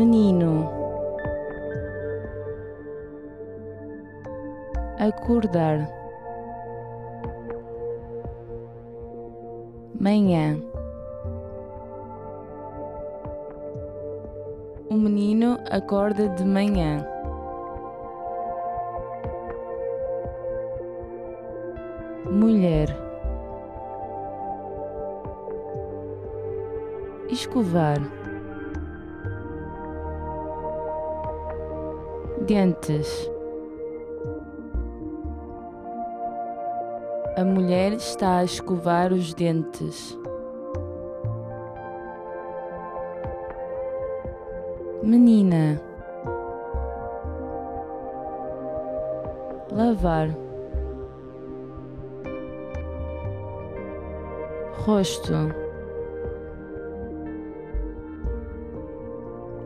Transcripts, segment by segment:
menino. Acordar. Manhã. O menino acorda de manhã. Mulher. Escovar. Dentes. A mulher está a escovar os dentes. Menina. Lavar. Rosto.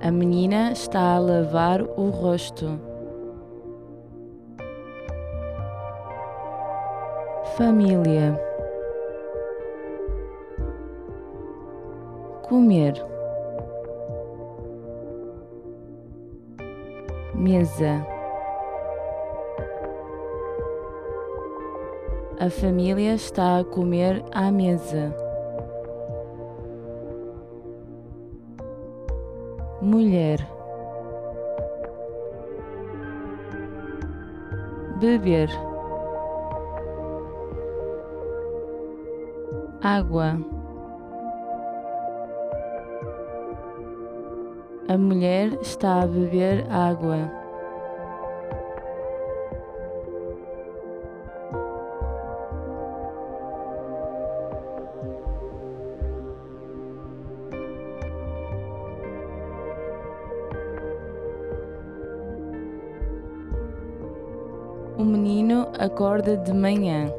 A menina está a lavar o rosto. Família. Comer. Mesa. A família está a comer à mesa. Mulher. Beber. Água. A mulher está a beber água. O menino acorda de manhã.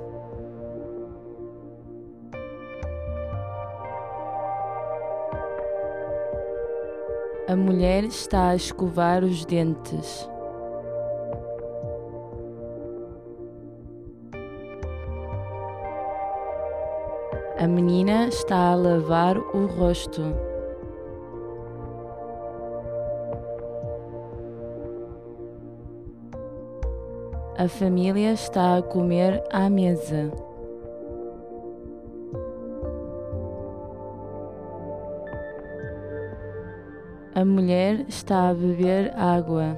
A mulher está a escovar os dentes. A menina está a lavar o rosto. A família está a comer à mesa. A mulher está a beber água.